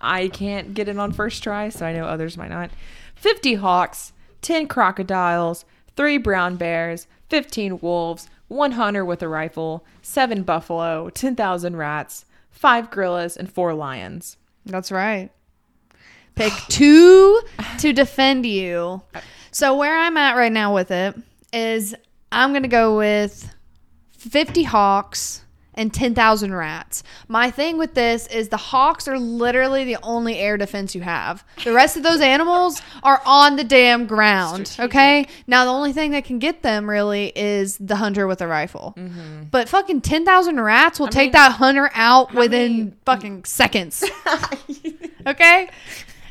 I can't get it on first try, so I know others might not. Fifty hawks, ten crocodiles, three brown bears, fifteen wolves, one hunter with a rifle, seven buffalo, ten thousand rats, five gorillas, and four lions. That's right. Pick two to defend you. So where I'm at right now with it is I'm gonna go with 50 hawks and 10,000 rats. My thing with this is the hawks are literally the only air defense you have. The rest of those animals are on the damn ground. Okay. Now the only thing that can get them really is the hunter with a rifle. Mm-hmm. But fucking 10,000 rats will take mean, that hunter out within many- fucking seconds. Okay?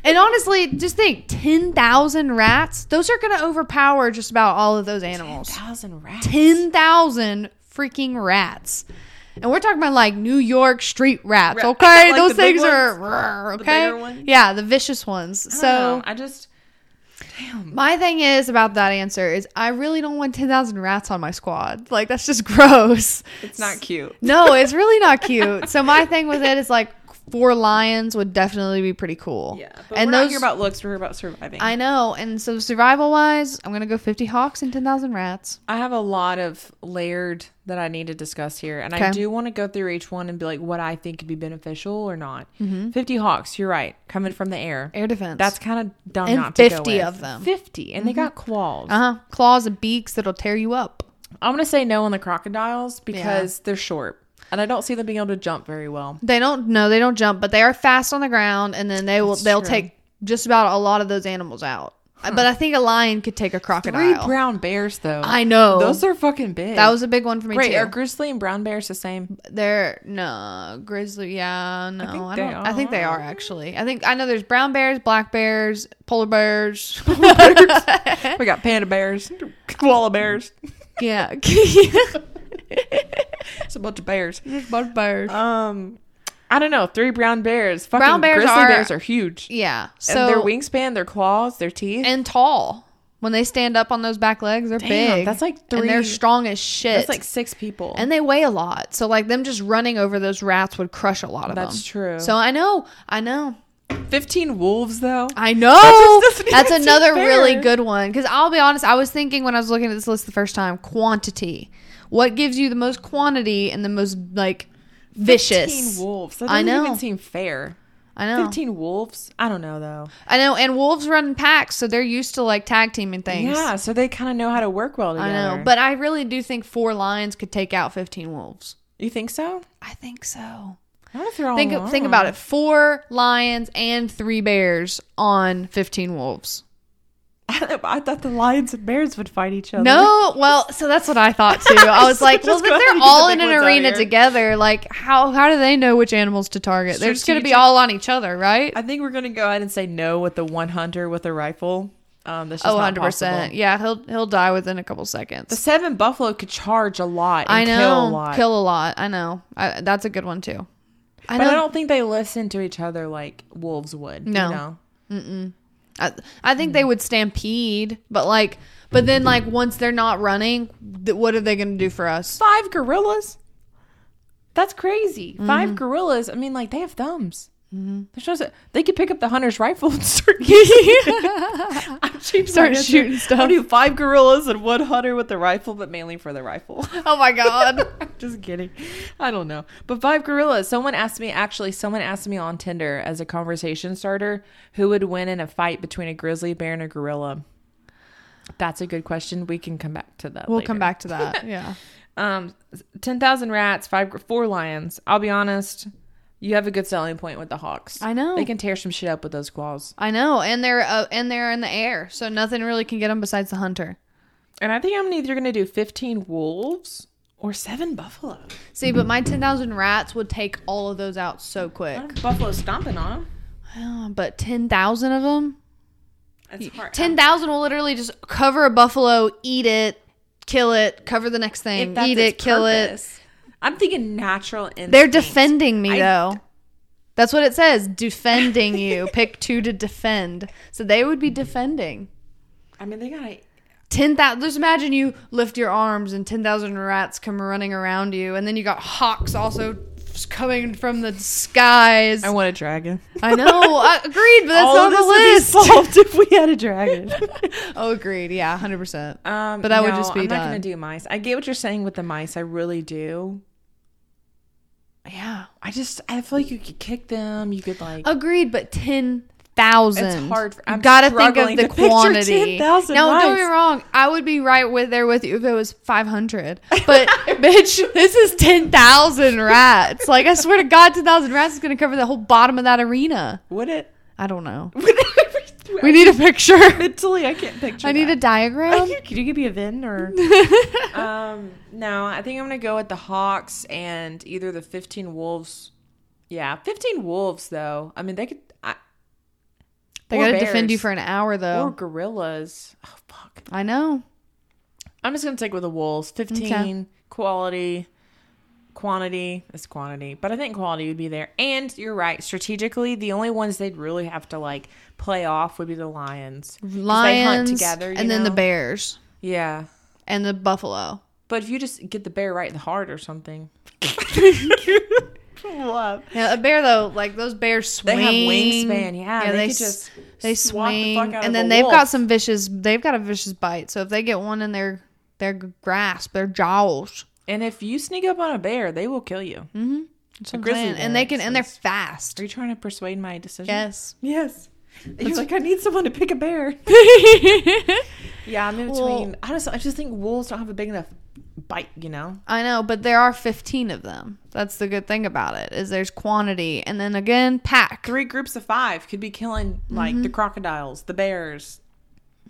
And honestly, just think 10,000 rats, those are going to overpower just about all of those animals. Thousand rats. 10,000 freaking rats. And we're talking about like New York street rats, okay? like those things are, rrr, The okay? ones? Yeah, the vicious ones. I So know. I just. Damn. my thing is about that answer is I really don't want 10,000 rats on my squad. Like that's just gross. It's not cute. No, it's really not cute. So my thing with it is like four lions would definitely be pretty cool. Yeah, but and we're those not here about looks. We're here about surviving. I know. And so survival wise, I'm gonna go 50 hawks and 10,000 rats. I have a lot of layered that I need to discuss here, and Okay. I do want to go through each one and be like what I think could be beneficial or not. Mm-hmm. Fifty hawks, you're right, coming from the air. Air defense. That's kind of dumb And not to go 50 with. of them. Fifty, and they got claws. uh huh. Claws and beaks that'll tear you up. I'm gonna say no on the crocodiles because they're short, and I don't see them being able to jump very well. They don't. No, they don't jump, but they are fast on the ground, and then they will. That's they'll true. take just about a lot of those animals out. But I think a lion could take a crocodile. Three brown bears, though. I know. Those are fucking big. that was a big one for me Wait, too. are grizzly and brown bears the same? They're no grizzly. Yeah, no, I, think don't. they I think they are. are actually. I think I know there's brown bears, black bears, polar bears. We got panda bears, koala bears. yeah, It's a bunch of bears. there's both bears. Um, I don't know. Three brown bears. Fucking Brown bears grizzly are- bears are huge. yeah, So and their wingspan, their claws, their teeth. and tall. When they stand up on those back legs, they're Damn, big. that's like and they're strong as shit. That's like six people. and they weigh a lot. So like them just running over those rats would crush a lot of them. That's true. So I know, I know, fifteen wolves though. I know. That's another really good one. Because I'll be honest, I was thinking when I was looking at this list the first time, quantity. What gives you the most quantity and the most like vicious? Wolves. That I doesn't know. even seem fair. I know. Fifteen wolves. I don't know though. I know. And wolves run in packs, so they're used to like tag teaming things. Yeah, so they kind of know how to work well together. I know. But I really do think four lions could take out fifteen wolves. you think so? I think so. I don't know if they're all Think think about it. Four lions and three bears on fifteen wolves. I thought the lions and bears would fight each other. No, well, so that's what I thought too. I was like, well, if they're all the in an arena together, like how how do they know which animals to target? They're just going to be all on each other, right? I think we're gonna go ahead and say no with the one hunter with a rifle. Um, that's Oh, 100 percent. Yeah, he'll he'll die within a couple seconds. The seven buffalo could charge a lot. And I know, kill a lot. kill a lot. I know. I, that's a good one too. I but know. I don't think they listen to each other like wolves would. No. You know? I, I think they would stampede, but like, but then like once they're not running, th- what are they going to do for us? Five gorillas. That's crazy. Mm-hmm. Five gorillas. I mean, like they have thumbs. There's no, they could pick up the hunter's rifle and start. I'm changing Start shooting stuff. I'll do five gorillas and one hunter with the rifle, but mainly for the rifle. Oh my god! Just kidding. I don't know. But five gorillas. Someone asked me, actually, someone asked me on Tinder as a conversation starter who would win in a fight between a grizzly bear and a gorilla. That's a good question. We can come back to that. we'll later. come back to that. Yeah. Um, 10,000 rats, five, four lions. I'll be honest. You have a good selling point with the hawks. I know. They can tear some shit up with those claws. I know, and they're uh, and they're in the air, so nothing really can get them besides the hunter. And I think I'm either going to do 15 wolves or seven buffalo. See, but my ten thousand rats would take all of those out so quick. Buffalo stomping on them. Uh, But ten thousand of them, That's hard. ten thousand will literally just cover a buffalo, eat it, kill it, cover the next thing, eat it, kill it. Purpose. I'm thinking natural instinct. They're defending me I- though. That's what it says. Defending you. Pick two to defend. So they would be defending. I mean, they got Ten thousand. Just imagine you lift your arms and ten thousand rats come running around you, and then you got hawks also coming from the skies. I want a dragon. I know. I agreed, but that's All not of on the this list. would be solved if we had a dragon. oh, agreed. Yeah, hundred percent. Um, But that would just be I'm not gonna do mice. I get what you're saying with the mice. I really do. Yeah, I just I feel like you could kick them. You could like. agreed. But ten thousand. It's hard for- I'm Gotta think of the quantity. 10,000 No, don't get me wrong. I would be right with there with you if it was five hundred. But bitch, this is ten thousand rats. Like I swear to God, ten thousand rats is gonna cover the whole bottom of that arena. would it? I don't know. We need a picture. mentally. I can't picture. I need a diagram. Could you give me a Venn or? um, no, I think I'm gonna go with the Hawks and either the 15 Wolves. Yeah, 15 Wolves though. I mean, they could. I, They gotta defend you for an hour though. or gorillas. Oh fuck! I know. I'm just gonna take with the wolves. 15 quality, quantity is quantity, but I think quality would be there. And you're right. Strategically, the only ones they'd really have to like play off would be the lions. Lions together, and then the bears Yeah, and the buffalo. but if you just get the bear right in the heart or something. Love. Yeah, a bear though, like those bears They swing. have wingspan, yeah, they they s- just they the swing, fuck out of and then they've got some vicious. They've got a vicious bite. So if they get one in their their grasp, their jaws, And if you sneak up on a bear, they will kill you. that's what I'm grizzly saying. and they bear, can, and they're fast. Are you trying to persuade my decision? Yes. Yes. You're like, I need someone to pick a bear. Yeah, I'm in Well- between. I just, I just think wolves don't have a big enough bite. You know. I know, but there are 15 of them. That's the good thing about it is there's quantity, and then again pack. Three groups of five could be killing like Mm-hmm. the crocodiles, the bears.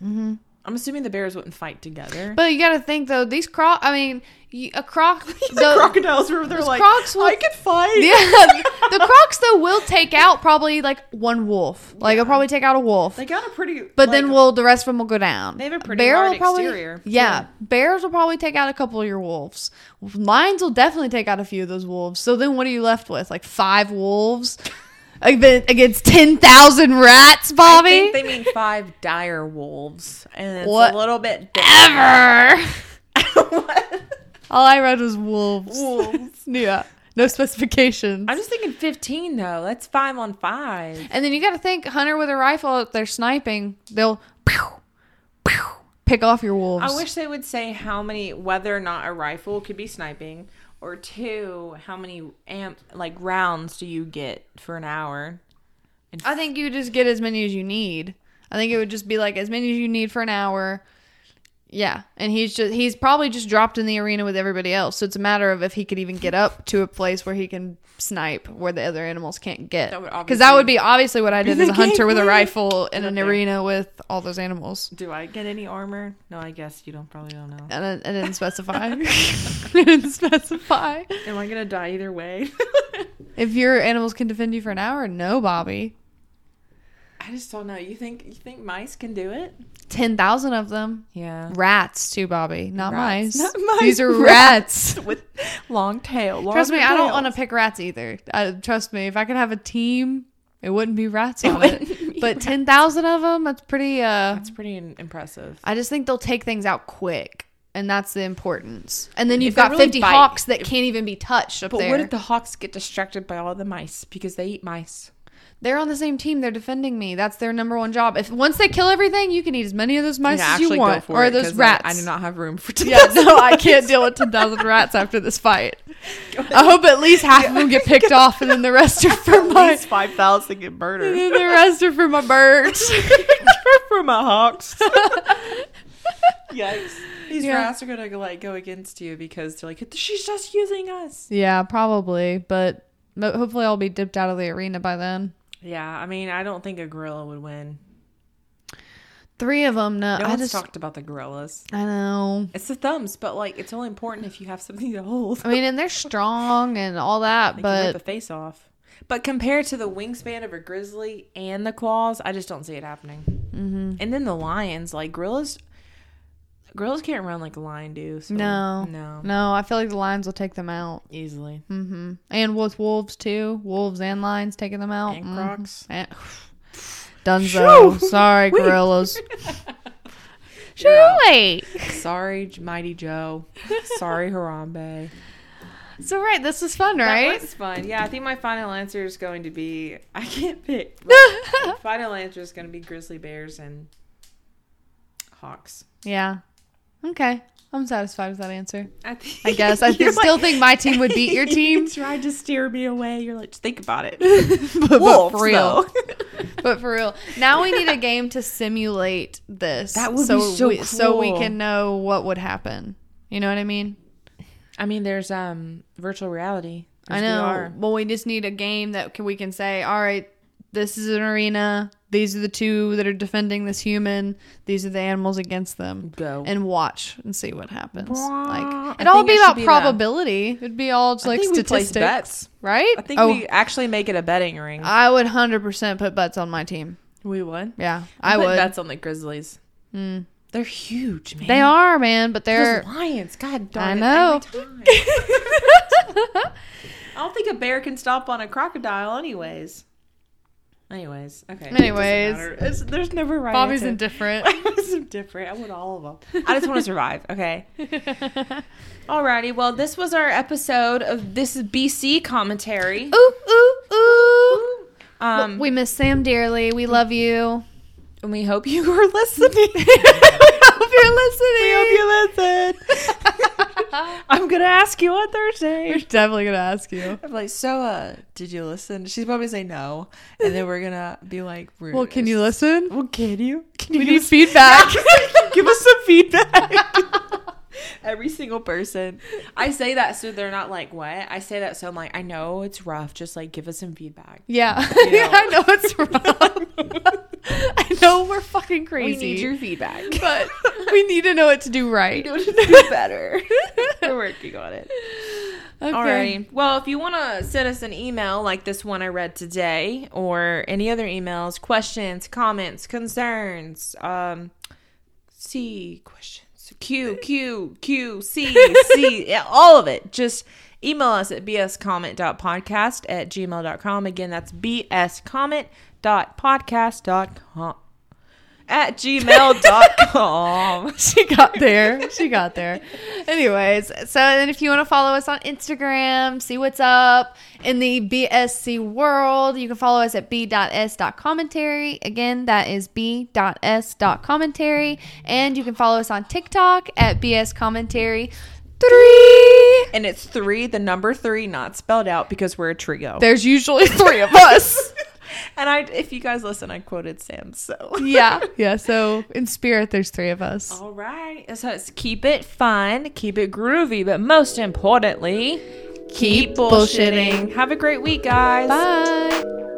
Mm-hmm. I'm assuming the bears wouldn't fight together. But you got to think though, these croc. I mean, you, a croc. the, the- crocodiles were they're like, crocs will- I could fight. Yeah, the crocs though will take out probably like one wolf. Like they'll probably take out a wolf. They got a pretty. But like, then will the rest of them will go down. They have a pretty bear hard exterior, Yeah, too. bears will probably take out a couple of your wolves. Lions will definitely take out a few of those wolves. So then, what are you left with? Like five wolves against ten thousand rats, Bobby? I think they mean five dire wolves, and it's What? a little bit Ever. What? All I read was wolves. wolves. Yeah, no specifications. I'm just thinking 15 though. That's five on five. And then you got to think hunter with a rifle. If they're sniping, they'll pew, pew, pick off your wolves. I wish they would say how many, whether or not a rifle could be sniping, or two, how many amp like rounds do you get for an hour? I think you just get as many as you need. I think it would just be like as many as you need for an hour. Yeah, and he's just he's probably just dropped in the arena with everybody else. So it's a matter of if he could even get up to a place where he can snipe where the other animals can't get. Because that obviously would be obviously what I did as a hunter with a rifle in an Okay. arena with all those animals. Do I get any armor? No, I guess you don't probably don't know. And I, I didn't specify. I didn't specify. Am I gonna die either way? If your animals can defend you for an hour, no, Bobby. I just don't know. You think you think mice can do it? Ten thousand of them. Yeah. Rats too, Bobby. Not Rats. mice. Not mice, These are rats. with long tail. Trust me, I don't want to pick rats either. Uh, trust me, if I could have a team, it wouldn't be rats on it. but 10,000 of them, that's pretty, uh, That's pretty impressive. I just think they'll take things out quick. And that's the importance. And then you've If got really 50 bite- hawks that can't even be touched up But there. what if the hawks get distracted by all the mice because they eat mice? They're on the same team. They're defending me. That's their number one job. If once they kill everything, you can eat as many of those mice as you want, or those rats. I, I do not have room for Yeah, no, I can't deal with ten thousand rats after this fight. I hope at least half of them get picked off, and then the rest are for my. five thousand get And murdered then the rest are for my birds. for my hawks. Yikes! These Yeah. rats are gonna like go against you because they're like, she's just using us. yeah, probably, but hopefully I'll be dipped out of the arena by then. Yeah, I mean, I don't think a gorilla would win. Three of them. No, No I just. talked about the gorillas. I know. It's the thumbs, but like, it's only important if you have something to hold. I mean, and they're strong and all that, They can rip but a face off. But compared to the wingspan of a grizzly and the claws, I just don't see it happening. Mm-hmm. And then the lions, like gorillas, gorillas can't run like a lion do. So no, no, no. I feel like the lions will take them out. easily. hmm And with wolves too, wolves and lions taking them out. And Mhm. crocs. And- Dunzo. Sorry, gorillas. Surely. Sorry, Mighty Joe. Sorry, Harambe. So right, this was fun, That right? was fun. Yeah, I think my final answer is going to be I can't pick. final answer is going to be grizzly bears and hawks. yeah. Okay. I'm satisfied with that answer. I, think, I guess I You're still like- think my team would beat your team. You tried to steer me away. You're like, think about it. but, but for real. but for real. Now we need a game to simulate this. That would be so we, so we can know what would happen. You know what I mean? I mean, there's um virtual reality. I know. VR. Well, we just need a game that can, we can say, all right, this is an arena. These are the two that are defending this human. These are the animals against them. Go. And watch and see what happens. Like I it all be it about be probability. It'd be all just I like we statistics, bets. right? I think oh, we actually make it a betting ring. I would hundred percent put bets on my team. we would. Yeah, I put would. bets on the Grizzlies. Mm. They're huge, man. They are, man, but they're. Those lions. God darn I it, know. I don't think a bear can stomp on a crocodile, anyways. Anyways, okay. Anyways. matter. It's- there's never right. Bobby's answer. indifferent. I'm different. I want all of them. I just want to survive. Okay. Alrighty. Well, this was our episode of this is BC commentary. ooh, ooh, ooh. Um, we miss Sam dearly. We love you. and we hope you are listening. We hope you're listening. we hope you listen. I'm gonna ask you on Thursday. We're definitely gonna ask you. I'm like, so, uh, did you listen? She's probably say no, and then we're gonna be like, Well, can you listen? Well, can you? Can We you need give feedback. give us some feedback? Every single person. I say that so they're not like, what? I say that so I'm like, I know it's rough. Just like, give us some feedback. yeah, You know. I know it's rough. Know we're fucking crazy. We need your feedback. but we need to know what to do right. do do better. we're working on it. Okay. Alrighty. Well, if you want to send us an email like this one I read today, or any other emails, questions, comments, concerns, um, C questions, Q Q Q C C, yeah, all of it. Just email us at bscomment.podcast at gmail.com. Again, that's bscomment.podcast.com at gmail.com. she got there. She got there. Anyways, so then if you want to follow us on Instagram, see what's up in the BSC world, you can follow us at b.s.commentary. Again, that is b.s.commentary. And you can follow us on TikTok at BS Commentary 3. And it's three, the number three, not spelled out because we're a trio. There's usually three of us. And I, if you guys listen, I quoted Sam. So yeah. Yeah. So in spirit, there's three of us. all right, so it's keep it fun, keep it groovy, but most importantly, keep, Keep bullshitting. bullshitting. Have a great week, guys. Bye.